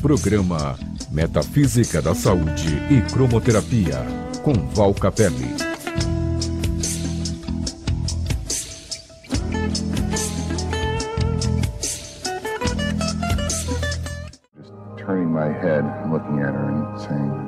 Programa Metafísica da Saúde e Cromoterapia, com Val Capelli. Turning my head looking at her and saying,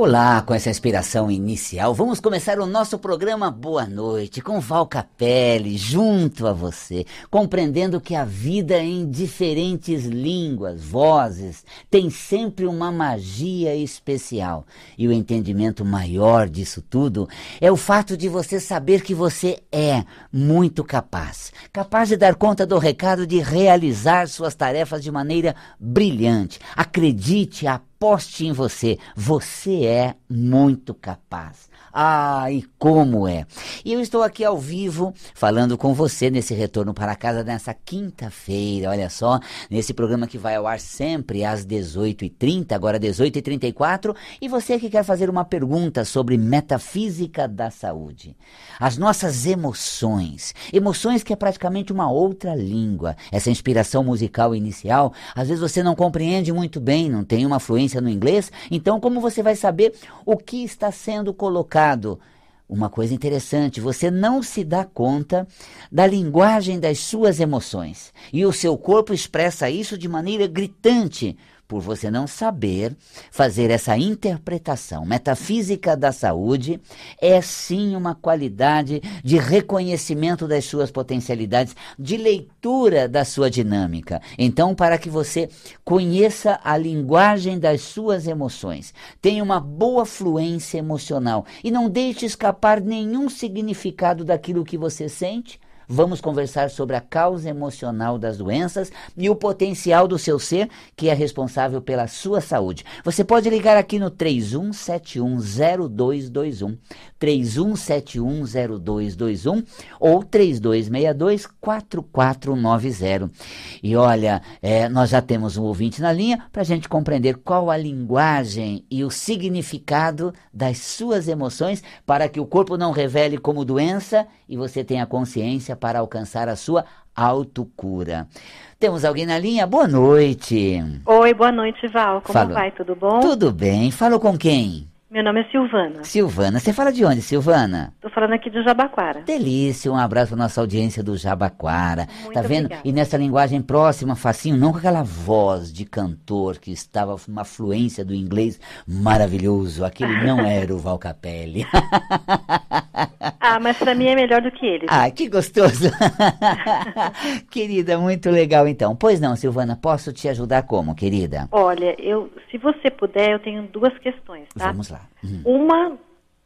Olá, com essa inspiração inicial, vamos começar o nosso programa Boa Noite com Val Capelli, junto a você, compreendendo que a vida em diferentes línguas, vozes, tem sempre uma magia especial. E o entendimento maior disso tudo é o fato de você saber que você é muito capaz, capaz de dar conta do recado de realizar suas tarefas de maneira brilhante. Acredite, aposte em você. Você é muito capaz. Ah, e como é! E eu estou aqui ao vivo falando com você nesse retorno para casa nessa quinta-feira, olha só, nesse programa que vai ao ar sempre às 18h30, agora 18h34, e você que quer fazer uma pergunta sobre metafísica da saúde. As nossas emoções, emoções que é praticamente uma outra língua, essa inspiração musical inicial, às vezes você não compreende muito bem, não tem uma fluência no inglês, então como você vai saber o que está sendo colocado? Uma coisa interessante, você não se dá conta da linguagem das suas emoções. E o seu corpo expressa isso de maneira gritante, por você não saber fazer essa interpretação. Metafísica da saúde é sim uma qualidade de reconhecimento das suas potencialidades, de leitura da sua dinâmica. Então, para que você conheça a linguagem das suas emoções, tenha uma boa fluência emocional e não deixe escapar nenhum significado daquilo que você sente, Vamos conversar sobre a causa emocional das doenças e o potencial do seu ser que é responsável pela sua saúde. Você pode ligar aqui no 31710221, 31710221 ou 32624490. E olha, é, nós já temos um ouvinte na linha para a gente compreender qual a linguagem e o significado das suas emoções para que o corpo não revele como doença e você tenha consciência para alcançar a sua autocura. Temos alguém na linha? Boa noite. Oi, boa noite, Val. Como Fala. vai? Tudo bom? Tudo bem? Falo com quem? Meu nome é Silvana. Silvana. Você fala de onde, Silvana? Tô falando aqui de Jabaquara. Delícia, um abraço para nossa audiência do Jabaquara. Muito tá vendo? obrigada. E nessa linguagem próxima, facinho, não com aquela voz de cantor que estava uma fluência do inglês maravilhoso. Aquele não era o Val Capelli. Ah, mas pra mim é melhor do que ele. Ah, que gostoso! querida, muito legal então. Pois não, Silvana, posso te ajudar como, querida? Olha, eu, se você puder, eu tenho duas questões, tá? Vamos lá. Hum. Uma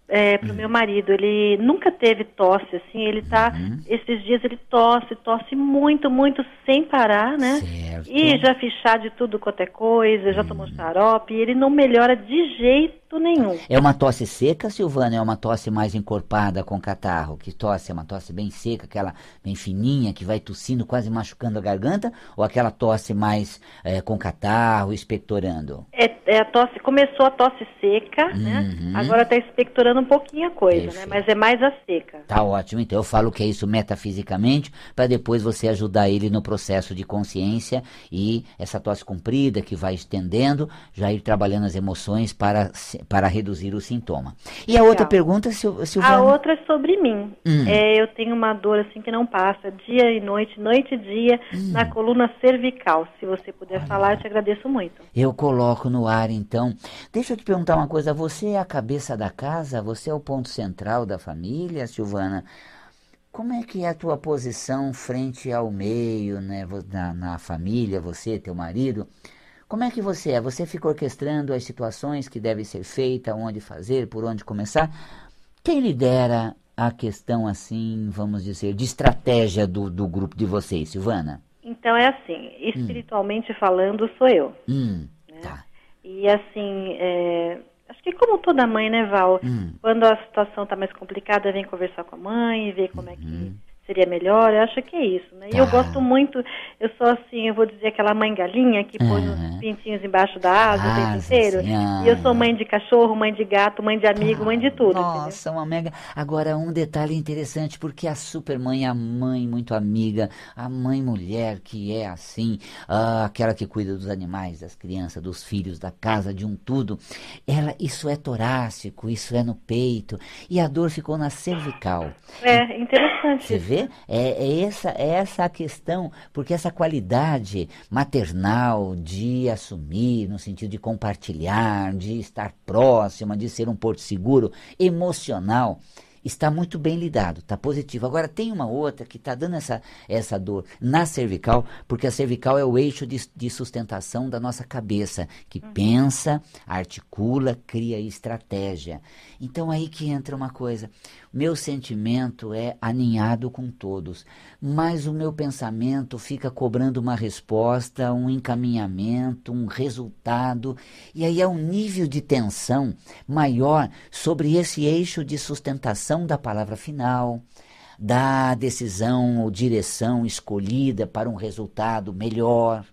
é, pro meu marido, ele nunca teve tosse, assim, ele tá, Uhum. esses dias ele tosse, tosse muito, muito, sem parar, né? Certo. E já fiz chá de tudo quanto é coisa, já Hum. tomou xarope, e ele não melhora de jeito nenhum. É uma tosse seca, Silvana? É uma tosse mais encorpada com catarro? Que tosse é uma tosse bem seca, aquela bem fininha, que vai tossindo, quase machucando a garganta? Ou aquela tosse mais eh, com catarro, expectorando? É, é a tosse, começou a tosse seca, né? Uhum. Agora está expectorando um pouquinho a coisa, Perfeito. né? Mas é mais a seca. Tá ótimo, então eu falo que é isso metafisicamente, para depois você ajudar ele no processo de consciência e essa tosse comprida que vai estendendo, já ir trabalhando as emoções para, para reduzir o sintoma. E a outra Legal. pergunta, Sil- Silvana? A outra é sobre mim. Hum. É, eu tenho uma dor assim que não passa, dia e noite, noite e dia, na coluna cervical. Se você puder falar, eu te agradeço muito. Eu coloco no ar, então. Deixa eu te perguntar uma coisa. Você é a cabeça da casa? Você é o ponto central da família, Silvana? Como é que é a tua posição frente ao meio, né? Na, na família, você, teu marido? Como é que você é? Você fica orquestrando as situações que devem ser feitas, onde fazer, por onde começar? Quem lidera a questão, assim, vamos dizer, de estratégia do, do grupo de vocês, Silvana? Então é assim, espiritualmente falando, sou eu. Hum, tá. E assim, é, acho que como toda mãe, né, Val? Hum. Quando a situação está mais complicada, vem conversar com a mãe, ver como é que Uhum. Seria melhor, eu acho que é isso, né? E eu Tá. gosto muito, eu sou assim, eu vou dizer aquela mãe galinha que põe Aham. os pintinhos embaixo da asa o tempo inteiro. sim, E eu sou ah. mãe de cachorro, mãe de gato, mãe de amigo, mãe de tudo, entendeu? Nossa, uma mega. Agora, um detalhe interessante, porque a supermãe é a mãe muito amiga, a mãe mulher que é assim, ah, aquela que cuida dos animais, das crianças, dos filhos, da casa, de um tudo. Ela, isso é torácico, isso é no peito, e a dor ficou na cervical. É, interessante. Você vê? É, é essa, é essa a questão, porque essa qualidade maternal de assumir, no sentido de compartilhar, de estar próxima, de ser um porto seguro, emocional, está muito bem lidado, está positivo. Agora tem uma outra que está dando essa, essa dor na cervical, porque a cervical é o eixo de, de sustentação da nossa cabeça, que pensa, articula, cria estratégia. Então aí que entra uma coisa. Meu sentimento é aninhado com todos, mas o meu pensamento fica cobrando uma resposta, um encaminhamento, um resultado, e aí é um nível de tensão maior sobre esse eixo de sustentação da palavra final, da decisão ou direção escolhida para um resultado melhor.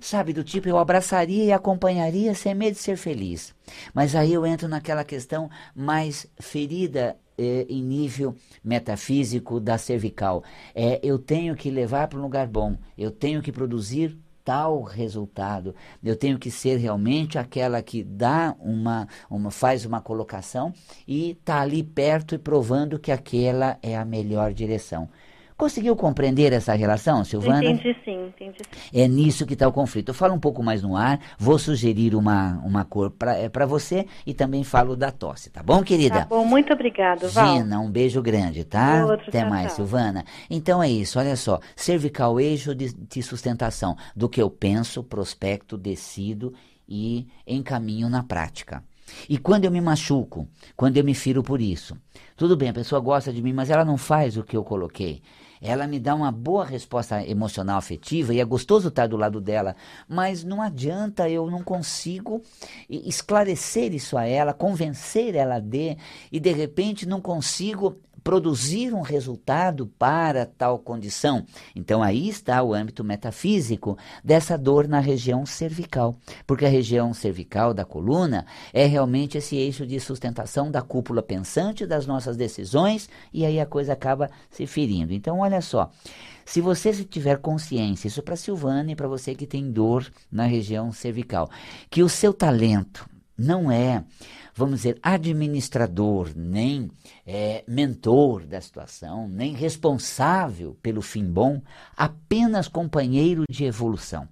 Sabe, do tipo, eu abraçaria e acompanharia sem medo de ser feliz. Mas aí eu entro naquela questão mais ferida eh, em nível metafísico da cervical. É, eu tenho que levar para um lugar bom, eu tenho que produzir tal resultado. Eu tenho que ser realmente aquela que dá uma, uma faz uma colocação e está ali perto e provando que aquela é a melhor direção. Conseguiu compreender essa relação, Silvana? Entendi sim, entendi sim. É nisso que está o conflito. Eu falo um pouco mais no ar, vou sugerir uma, uma cor para você e também falo da tosse, tá bom, querida? Tá bom, muito obrigado, Val. Gina, um beijo grande, tá? Outro, Até tchau, mais, tchau. Silvana. Então é isso, olha só. Cervical eixo de, de sustentação do que eu penso, prospecto, decido e encaminho na prática. E quando eu me machuco, quando eu me firo por isso, tudo bem, a pessoa gosta de mim, mas ela não faz o que eu coloquei. Ela me dá uma boa resposta emocional afetiva e é gostoso estar do lado dela, mas não adianta, eu não consigo esclarecer isso a ela, convencer ela de, e de repente não consigo produzir um resultado para tal condição. Então aí está o âmbito metafísico dessa dor na região cervical, porque a região cervical da coluna é realmente esse eixo de sustentação da cúpula pensante das nossas decisões e aí a coisa acaba se ferindo. Então olha só, se você tiver consciência, isso para Silvana e para você que tem dor na região cervical, que o seu talento não é, vamos dizer, administrador, nem é, mentor da situação, nem responsável pelo fim bom, apenas companheiro de evolução.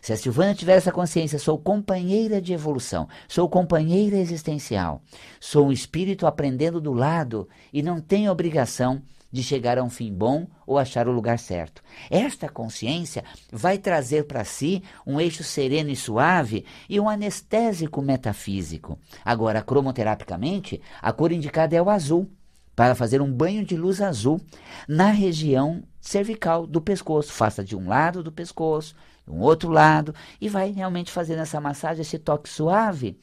Se a Silvana tiver essa consciência, sou companheira de evolução, sou companheira existencial, sou um espírito aprendendo do lado e não tenho obrigação de chegar a um fim bom ou achar o lugar certo. Esta consciência vai trazer para si um eixo sereno e suave e um anestésico metafísico. Agora, cromoterapicamente, a cor indicada é o azul, para fazer um banho de luz azul na região cervical do pescoço. Faça de um lado do pescoço, um outro lado, e vai realmente fazendo essa massagem, esse toque suave,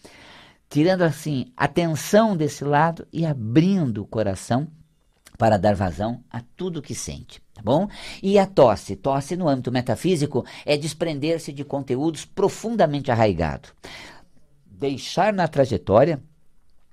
tirando assim a tensão desse lado e abrindo o coração para dar vazão a tudo que sente, tá bom? E a tosse, tosse no âmbito metafísico é desprender-se de conteúdos profundamente arraigados. Deixar na trajetória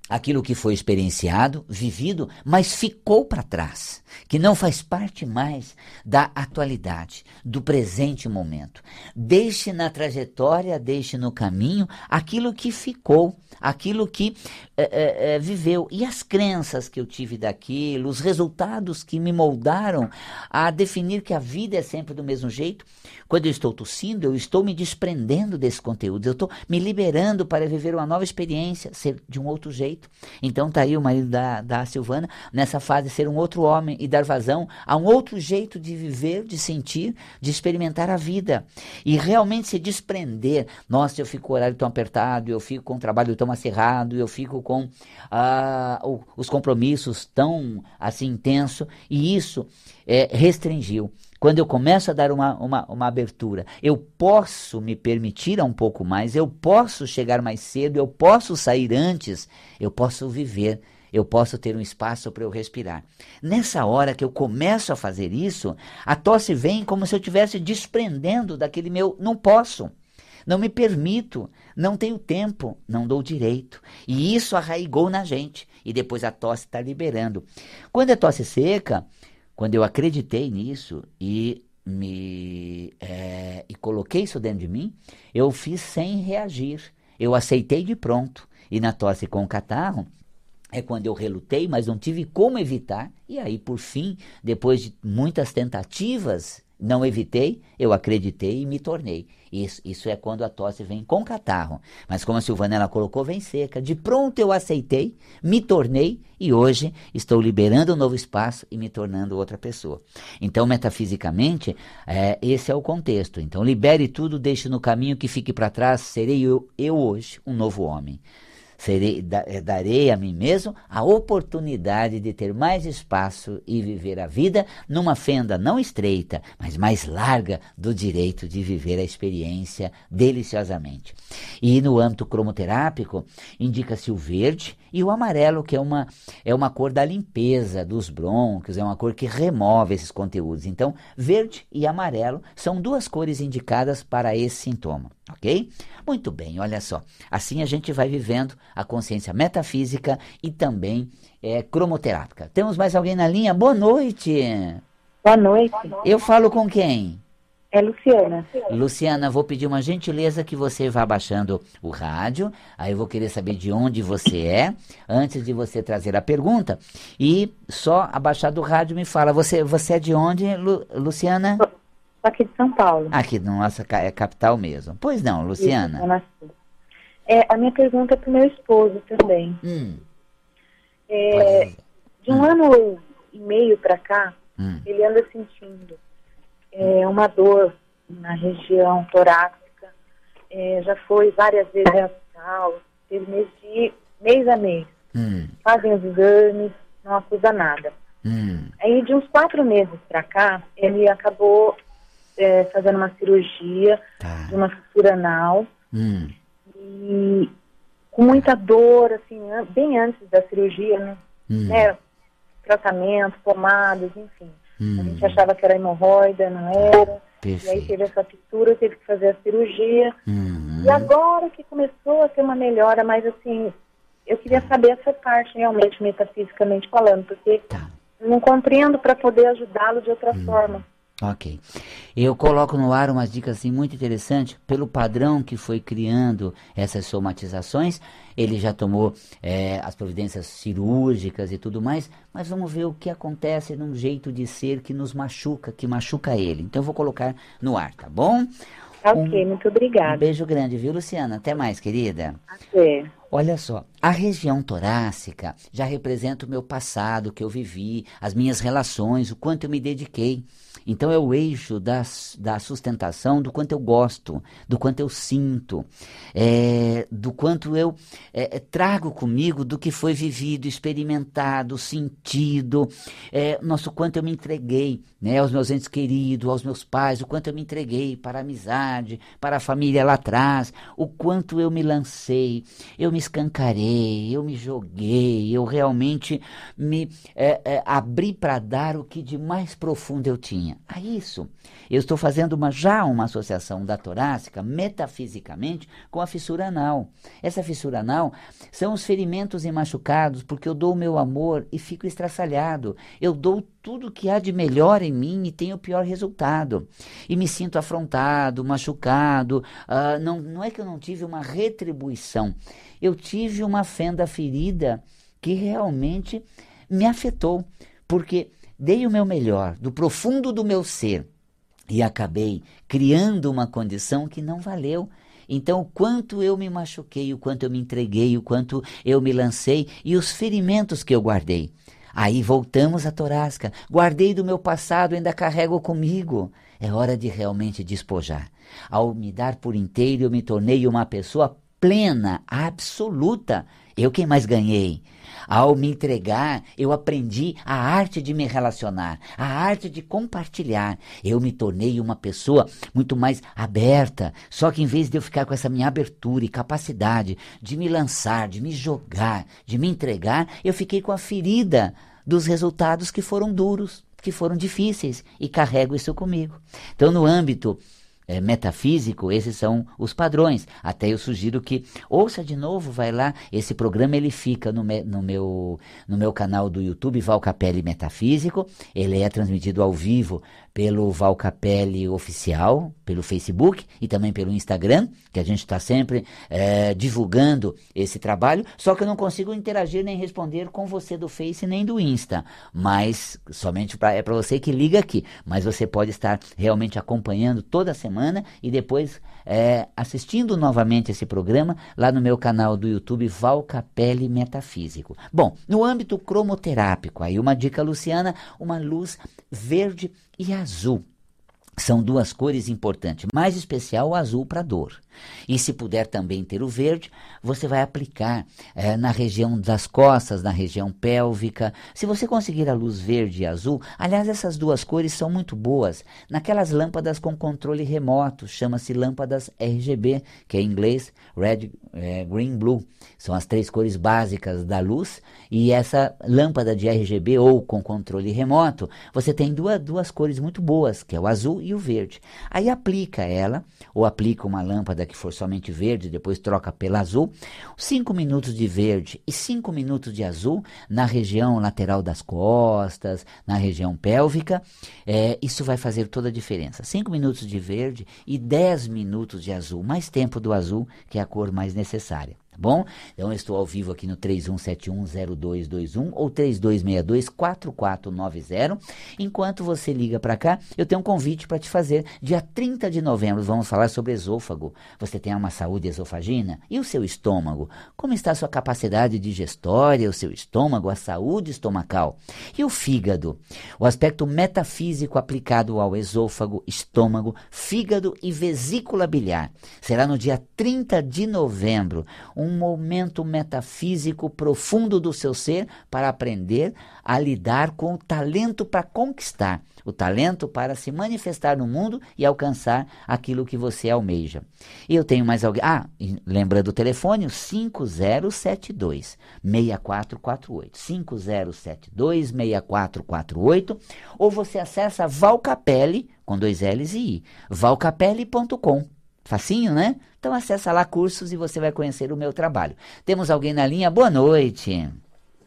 aquilo que foi experienciado, vivido, mas ficou para trás, que não faz parte mais da atualidade, do presente momento. Deixe na trajetória, deixe no caminho aquilo que ficou, aquilo que é, é, viveu e as crenças que eu tive daquilo, os resultados que me moldaram a definir que a vida é sempre do mesmo jeito. Quando eu estou tossindo, eu estou me desprendendo desse conteúdo, eu estou me liberando para viver uma nova experiência, ser de um outro jeito. Então tá aí o marido da, da Silvana nessa fase ser um outro homem e dar vazão a um outro jeito de viver, de sentir, de experimentar a vida e realmente se desprender. Nossa, eu fico com o horário tão apertado, eu fico com o trabalho tão acirrado, eu fico com ah, os compromissos tão assim intenso e isso é, restringiu. Quando eu começo a dar uma, uma, uma abertura, eu posso me permitir um pouco mais, eu posso chegar mais cedo, eu posso sair antes, eu posso viver, eu posso ter um espaço para eu respirar. Nessa hora que eu começo a fazer isso, a tosse vem como se eu estivesse desprendendo daquele meu não posso. Não me permito, não tenho tempo, não dou direito. E isso arraigou na gente. E depois a tosse está liberando. Quando é tosse seca, quando eu acreditei nisso e me é, e coloquei isso dentro de mim, eu fiz sem reagir. Eu aceitei de pronto. E na tosse com catarro, é quando eu relutei, mas não tive como evitar. E aí, por fim, depois de muitas tentativas não evitei, eu acreditei e me tornei. Isso, isso é quando a tosse vem com catarro. Mas como a Silvana ela colocou, vem seca. De pronto eu aceitei, me tornei e hoje estou liberando um novo espaço e me tornando outra pessoa. Então, metafisicamente, é, esse é o contexto. Então, libere tudo, deixe no caminho que fique para trás, serei eu, eu hoje um novo homem. Serei, eh, darei a mim mesmo a oportunidade de ter mais espaço e viver a vida numa fenda não estreita, mas mais larga do direito de viver a experiência deliciosamente. E no âmbito cromoterápico, indica-se o verde e o amarelo, que é uma, é uma cor da limpeza dos brônquios, é uma cor que remove esses conteúdos. Então, verde e amarelo são duas cores indicadas para esse sintoma, ok? Muito bem, olha só. Assim a gente vai vivendo a consciência metafísica e também é, cromoterápica. Temos mais alguém na linha? Boa noite. Boa noite. Eu falo com quem? É Luciana. Luciana, vou pedir uma gentileza que você vá baixando o rádio. Aí eu vou querer saber de onde você é, antes de você trazer a pergunta. E só abaixar do rádio me fala. Você, você é de onde, Lu, Luciana? Aqui de São Paulo. Aqui, nossa é capital mesmo. Pois não, Luciana. Isso, é, a minha pergunta é para o meu esposo também. Hum. É, de um hum. ano e meio para cá, hum. ele anda sentindo é, uma dor na região torácica. É, já foi várias vezes hospital, teve mês, de, mês a mês. Hum. Fazem os exames, não acusa nada. Hum. Aí, de uns quatro meses para cá, ele acabou é, fazendo uma cirurgia tá. de uma fissura anal. Hum. E com muita dor, assim, bem antes da cirurgia, né? Hum. né? Tratamento, pomadas, enfim. Hum. A gente achava que era hemorroida, não era. Perfeito. E aí teve essa fissura, teve que fazer a cirurgia. Uhum. E agora que começou a ter uma melhora, mas assim, eu queria saber essa parte realmente, metafisicamente falando, porque tá. não compreendo para poder ajudá-lo de outra hum. forma. Ok. Eu coloco no ar umas dicas assim, muito interessantes, pelo padrão que foi criando essas somatizações. Ele já tomou é, as providências cirúrgicas e tudo mais, mas vamos ver o que acontece num jeito de ser que nos machuca, que machuca ele. Então eu vou colocar no ar, tá bom? Ok, um, muito obrigada. Um beijo grande, viu, Luciana? Até mais, querida. Até. Olha só, a região torácica já representa o meu passado, o que eu vivi, as minhas relações, o quanto eu me dediquei. Então é o eixo da, da sustentação do quanto eu gosto, do quanto eu sinto, é, do quanto eu é, é trago comigo do que foi vivido, experimentado, sentido, é, nosso quanto eu me entreguei né, aos meus entes queridos, aos meus pais, o quanto eu me entreguei para a amizade, para a família lá atrás, o quanto eu me lancei, eu me escancarei, eu me joguei, eu realmente me é, é, abri para dar o que de mais profundo eu tinha a isso. Eu estou fazendo uma, já uma associação da torácica, metafisicamente, com a fissura anal. Essa fissura anal são os ferimentos e machucados, porque eu dou o meu amor e fico estraçalhado. Eu dou tudo que há de melhor em mim e tenho o pior resultado. E me sinto afrontado, machucado. Uh, não, não é que eu não tive uma retribuição, eu tive uma fenda ferida que realmente me afetou. Porque dei o meu melhor, do profundo do meu ser, e acabei criando uma condição que não valeu. Então, o quanto eu me machuquei, o quanto eu me entreguei, o quanto eu me lancei e os ferimentos que eu guardei. Aí voltamos à torácica. Guardei do meu passado, ainda carrego comigo. É hora de realmente despojar. Ao me dar por inteiro, eu me tornei uma pessoa plena, absoluta. Eu quem mais ganhei. Ao me entregar, eu aprendi a arte de me relacionar, a arte de compartilhar. Eu me tornei uma pessoa muito mais aberta. Só que em vez de eu ficar com essa minha abertura e capacidade de me lançar, de me jogar, de me entregar, eu fiquei com a ferida dos resultados que foram duros, que foram difíceis e carrego isso comigo. Então, no âmbito é, metafísico, esses são os padrões. Até eu sugiro que ouça de novo, vai lá. Esse programa ele fica no, me, no, meu, no meu canal do YouTube, Val Capelli Metafísico. Ele é transmitido ao vivo pelo Val Capelli Oficial, pelo Facebook e também pelo Instagram, que a gente está sempre é, divulgando esse trabalho. Só que eu não consigo interagir nem responder com você do Face nem do Insta. Mas somente pra, é para você que liga aqui. Mas você pode estar realmente acompanhando toda semana e depois é, assistindo novamente esse programa lá no meu canal do YouTube Val Capelli Metafísico. Bom, no âmbito cromoterápico, aí uma dica, Luciana, uma luz verde e azul. São duas cores importantes, mais especial o azul para dor. E se puder também ter o verde, você vai aplicar é, na região das costas, na região pélvica. Se você conseguir a luz verde e azul, aliás, essas duas cores são muito boas naquelas lâmpadas com controle remoto, chama-se lâmpadas RGB, que é em inglês Red, é, Green, Blue. São as três cores básicas da luz. E essa lâmpada de RGB ou com controle remoto, você tem duas, duas cores muito boas, que é o azul e o verde. Aí aplica ela, ou aplica uma lâmpada que for somente verde, depois troca pela azul. 5 minutos de verde e 5 minutos de azul na região lateral das costas, na região pélvica. É, isso vai fazer toda a diferença. 5 minutos de verde e 10 minutos de azul. Mais tempo do azul, que é a cor mais necessária. Tá bom? Então eu estou ao vivo aqui no 31710221 ou 32624490. Enquanto você liga para cá, eu tenho um convite para te fazer. Dia 30 de novembro vamos falar sobre esôfago. Você tem uma saúde esofagina? E o seu estômago? Como está a sua capacidade digestória, o seu estômago, a saúde estomacal? E o fígado? O aspecto metafísico aplicado ao esôfago, estômago, fígado e vesícula biliar. Será no dia 30 de novembro. Um um momento metafísico profundo do seu ser para aprender a lidar com o talento para conquistar, o talento para se manifestar no mundo e alcançar aquilo que você almeja. E eu tenho mais alguém. Ah, lembrando o telefone, o 5072 6448. 5072 6448. Ou você acessa Valcapelli, com dois L's e I, valcapelli.com Facinho, né? Então acessa lá cursos e você vai conhecer o meu trabalho. Temos alguém na linha? Boa noite.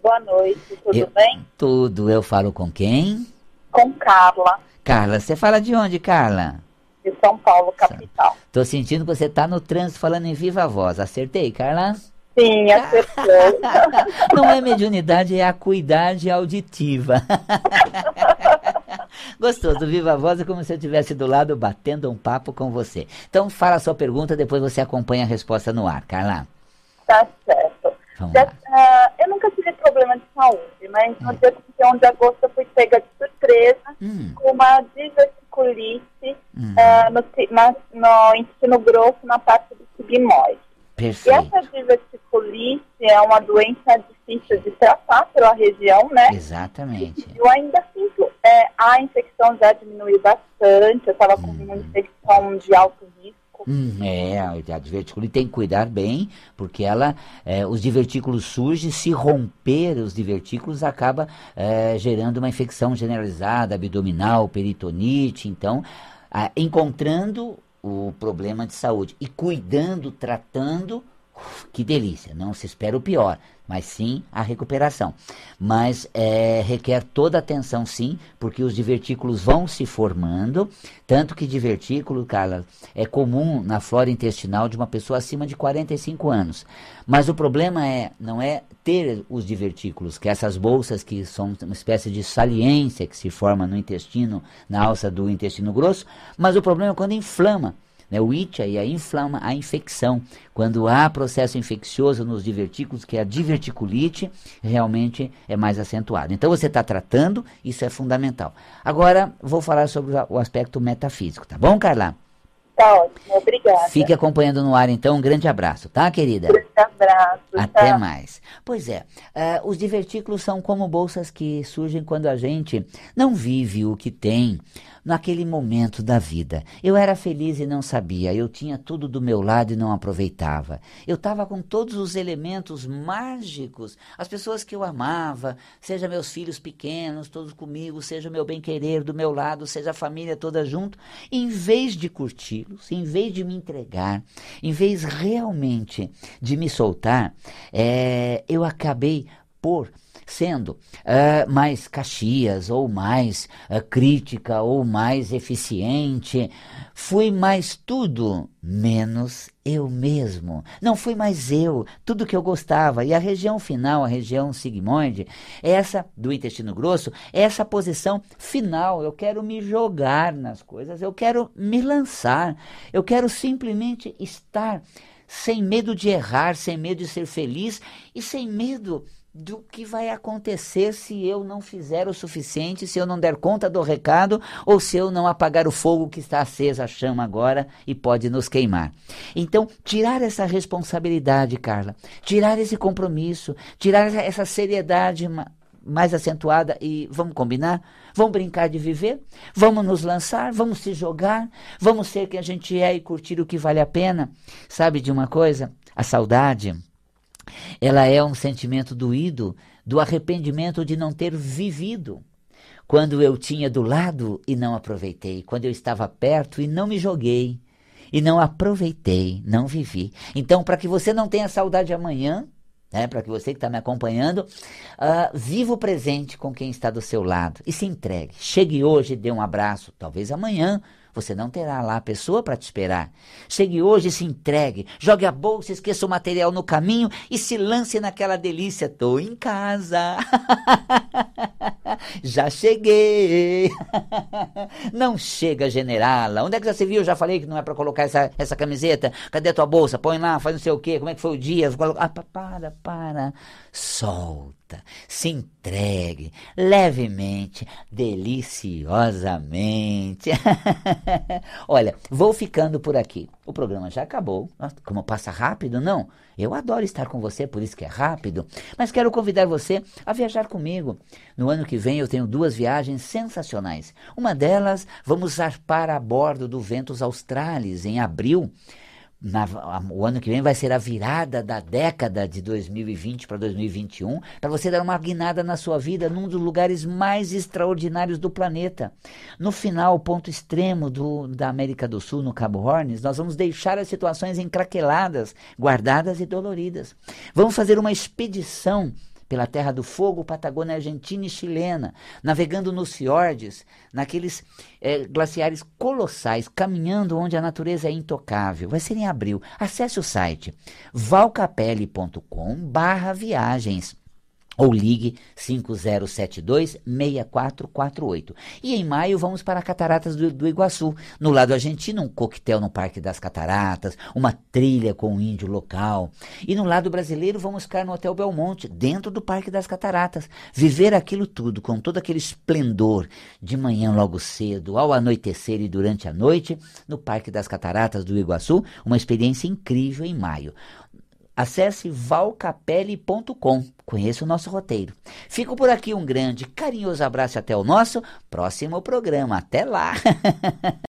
Boa noite, tudo Eu, bem? Tudo. Eu falo com quem? Com Carla, Carla, você fala de onde, Carla? de São Paulo, capital. Tô sentindo que você tá no trânsito falando em viva voz. Acertei, Carla? Sim, acertou. Não é mediunidade, é acuidade auditiva. Gostoso, viva a voz é como se eu estivesse do lado batendo um papo com você. Então fala a sua pergunta, depois você acompanha a resposta no ar, Carla. tá certo. Já- ah, eu nunca tive problema de saúde, mas no dia 31 de agosto eu fui pega de surpresa Hum, com uma diverticulite hum, ah, no, na- no intestino grosso, na parte do sigmoide. E perfeito. essa diverticulite é uma doença difícil de tratar pela região, né? Exatamente. Eu ainda é, a infecção já diminuiu bastante, eu estava com uma infecção de alto risco. Hum, é, a divertícula tem que cuidar bem, porque ela, é, os divertículos surgem, se romper os divertículos, acaba é, gerando uma infecção generalizada, abdominal, peritonite. Então, ah, encontrando o problema de saúde e cuidando, tratando, que delícia, não se espera o pior, mas sim a recuperação. Mas é, requer toda atenção, sim, porque os divertículos vão se formando, tanto que divertículo, Carla, é comum na flora intestinal de uma pessoa acima de 45 anos. Mas o problema é, não é ter os divertículos, que é essas bolsas que são uma espécie de saliência que se forma no intestino, na alça do intestino grosso, mas o problema é quando inflama. Né, o it aí, a inflama, a infecção. Quando há processo infeccioso nos divertículos, que é a diverticulite, realmente é mais acentuado. Então você está tratando, isso é fundamental. Agora vou falar sobre o aspecto metafísico, tá bom, Carla? Tá ótimo, obrigada. Fique acompanhando no ar, então. Um grande abraço, tá, querida? Grande abraço. Até tá? mais. Pois é, uh, os divertículos são como bolsas que surgem quando a gente não vive o que tem naquele momento da vida. Eu era feliz e não sabia, eu tinha tudo do meu lado e não aproveitava. Eu estava com todos os elementos mágicos, as pessoas que eu amava, seja meus filhos pequenos, todos comigo, seja meu bem-querer do meu lado, seja a família toda junto. em vez de curti-los, em vez de me entregar, em vez realmente de me soltar, é, eu acabei por sendo uh, mais Caxias, ou mais uh, crítica, ou mais eficiente. Fui mais tudo, menos eu mesmo. Não fui mais eu, tudo que eu gostava. E a região final, a região sigmoide, essa do intestino grosso, essa posição final. Eu quero me jogar nas coisas, eu quero me lançar, eu quero simplesmente estar sem medo de errar, sem medo de ser feliz e sem medo do que vai acontecer se eu não fizer o suficiente, se eu não der conta do recado ou se eu não apagar o fogo que está acesa a chama agora e pode nos queimar. Então, tirar essa responsabilidade, Carla, tirar esse compromisso, tirar essa seriedade mais acentuada e vamos combinar? Vamos brincar de viver? Vamos nos lançar? Vamos se jogar? Vamos ser quem a gente é e curtir o que vale a pena? Sabe de uma coisa? A saudade ela é um sentimento doído do arrependimento de não ter vivido. Quando eu tinha do lado e não aproveitei, quando eu estava perto e não me joguei, e não aproveitei, não vivi. Então, para que você não tenha saudade amanhã, né, para que você que está me acompanhando, uh, viva o presente com quem está do seu lado e se entregue. Chegue hoje dê um abraço, talvez amanhã você não terá lá a pessoa para te esperar. Chegue hoje e se entregue. Jogue a bolsa, esqueça o material no caminho e se lance naquela delícia. Tô em casa. já cheguei. não chega, generala. Onde é que já se viu? Já falei que não é para colocar essa, essa camiseta. Cadê a tua bolsa? Põe lá, faz não sei o quê. Como é que foi o dia? Ah, para, para. Solta, se entregue levemente, deliciosamente. Olha, vou ficando por aqui. O programa já acabou. Como passa rápido, não? Eu adoro estar com você, por isso que é rápido. Mas quero convidar você a viajar comigo. No ano que vem eu tenho duas viagens sensacionais. Uma delas, vamos zarpar a bordo do Ventos Australis em abril na, o ano que vem vai ser a virada da década de 2020 para 2021, para você dar uma guinada na sua vida num dos lugares mais extraordinários do planeta. No final, ponto extremo do, da América do Sul, no Cabo Horns, nós vamos deixar as situações encraqueladas, guardadas e doloridas. Vamos fazer uma expedição pela Terra do Fogo, Patagônia Argentina e Chilena, navegando nos fiordes, naqueles é, glaciares colossais, caminhando onde a natureza é intocável. Vai ser em abril. Acesse o site valcapelli.com barra viagens ou ligue 5072-6448. E em maio vamos para Cataratas do, do, Iguaçu, no lado argentino, um coquetel no Parque das Cataratas, uma trilha com um índio local. E no lado brasileiro vamos ficar no Hotel Belmonte, dentro do Parque das Cataratas, viver aquilo tudo com todo aquele esplendor de manhã logo cedo, ao anoitecer e durante a noite, no Parque das Cataratas do Iguaçu, uma experiência incrível em maio. Acesse valcapelli.com. Conheça o nosso roteiro. Fico por aqui, um grande, carinhoso abraço até o nosso próximo programa. Até lá!